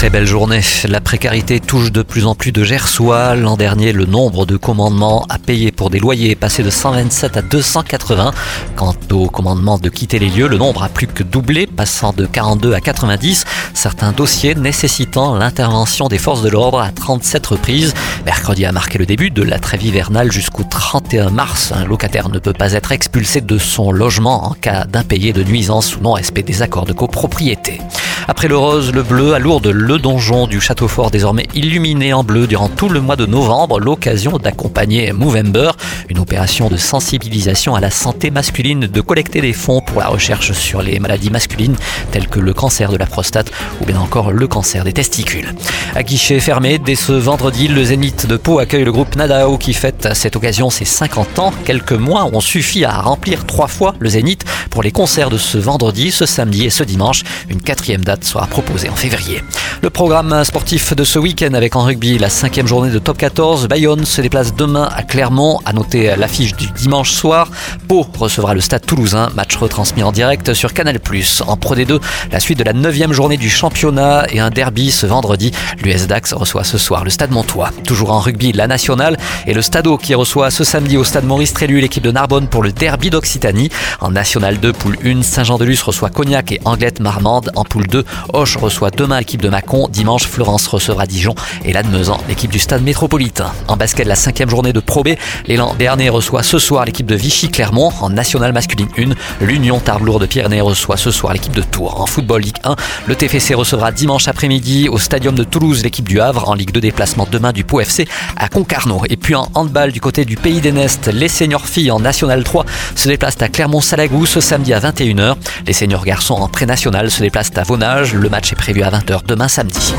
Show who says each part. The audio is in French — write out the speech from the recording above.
Speaker 1: Très belle journée. La précarité touche de plus en plus de Gersois. L'an dernier, le nombre de commandements à payer pour des loyers est passé de 127 à 280. Quant au commandement de quitter les lieux, le nombre a plus que doublé, passant de 42 à 90. Certains dossiers nécessitant l'intervention des forces de l'ordre à 37 reprises. Mercredi a marqué le début de la trêve hivernale jusqu'au 31 mars. Un locataire ne peut pas être expulsé de son logement en cas d'impayé de nuisance ou non-respect des accords de copropriété. Après le rose, le bleu, à Lourdes, le donjon du château fort désormais illuminé en bleu durant tout le mois de novembre, l'occasion d'accompagner Movember, une opération de sensibilisation à la santé masculine, de collecter des fonds pour la recherche sur les maladies masculines telles que le cancer de la prostate ou bien encore le cancer des testicules. À guichet fermé, dès ce vendredi, le Zénith de Pau accueille le groupe Nadao qui fête à cette occasion ses 50 ans. Quelques mois ont suffi à remplir trois fois le Zénith pour les concerts de ce vendredi, ce samedi et ce dimanche. Une quatrième date sera proposée en février. Le programme sportif de ce week-end avec en rugby la cinquième journée de top 14. Bayonne se déplace demain à Clermont. À noter l'affiche du dimanche soir. Pau recevra le stade toulousain. Match retransmis en direct sur Canal+. En Pro D2, la suite de la neuvième journée du championnat et un derby ce vendredi. L'US Dax reçoit ce soir le stade Montois. Toujours en rugby, la nationale et le Stadeau qui reçoit ce samedi au stade Maurice Trélu l'équipe de Narbonne pour le derby d'Occitanie. En National 2, poule 1, Saint-Jean-de-Luz reçoit Cognac et Anglette Marmande. En poule 2, Hoche reçoit demain l'équipe de Mâcon. Dimanche, Florence recevra Dijon et Lannemezan, l'équipe du stade métropolitain. En basket, la cinquième journée de Pro B, l'élan Béarnais reçoit ce soir l'équipe de Vichy-Clermont. En National masculine 1, l'Union Tarbes-Lourdes de Pyrénées reçoit ce soir l'équipe de Tours. En football Ligue 1, le TFC recevra dimanche après-midi au Stadium de Toulouse l'équipe du Havre. En Ligue 2, déplacement demain du Pau FC à Concarneau. Et puis en handball du côté du Pays des les seniors filles en National 3 se déplacent à Clermont-Salagou ce samedi à 21h. Les seniors garçons en pré-national se déplacent à Le match est prévu à 20h demain samedi.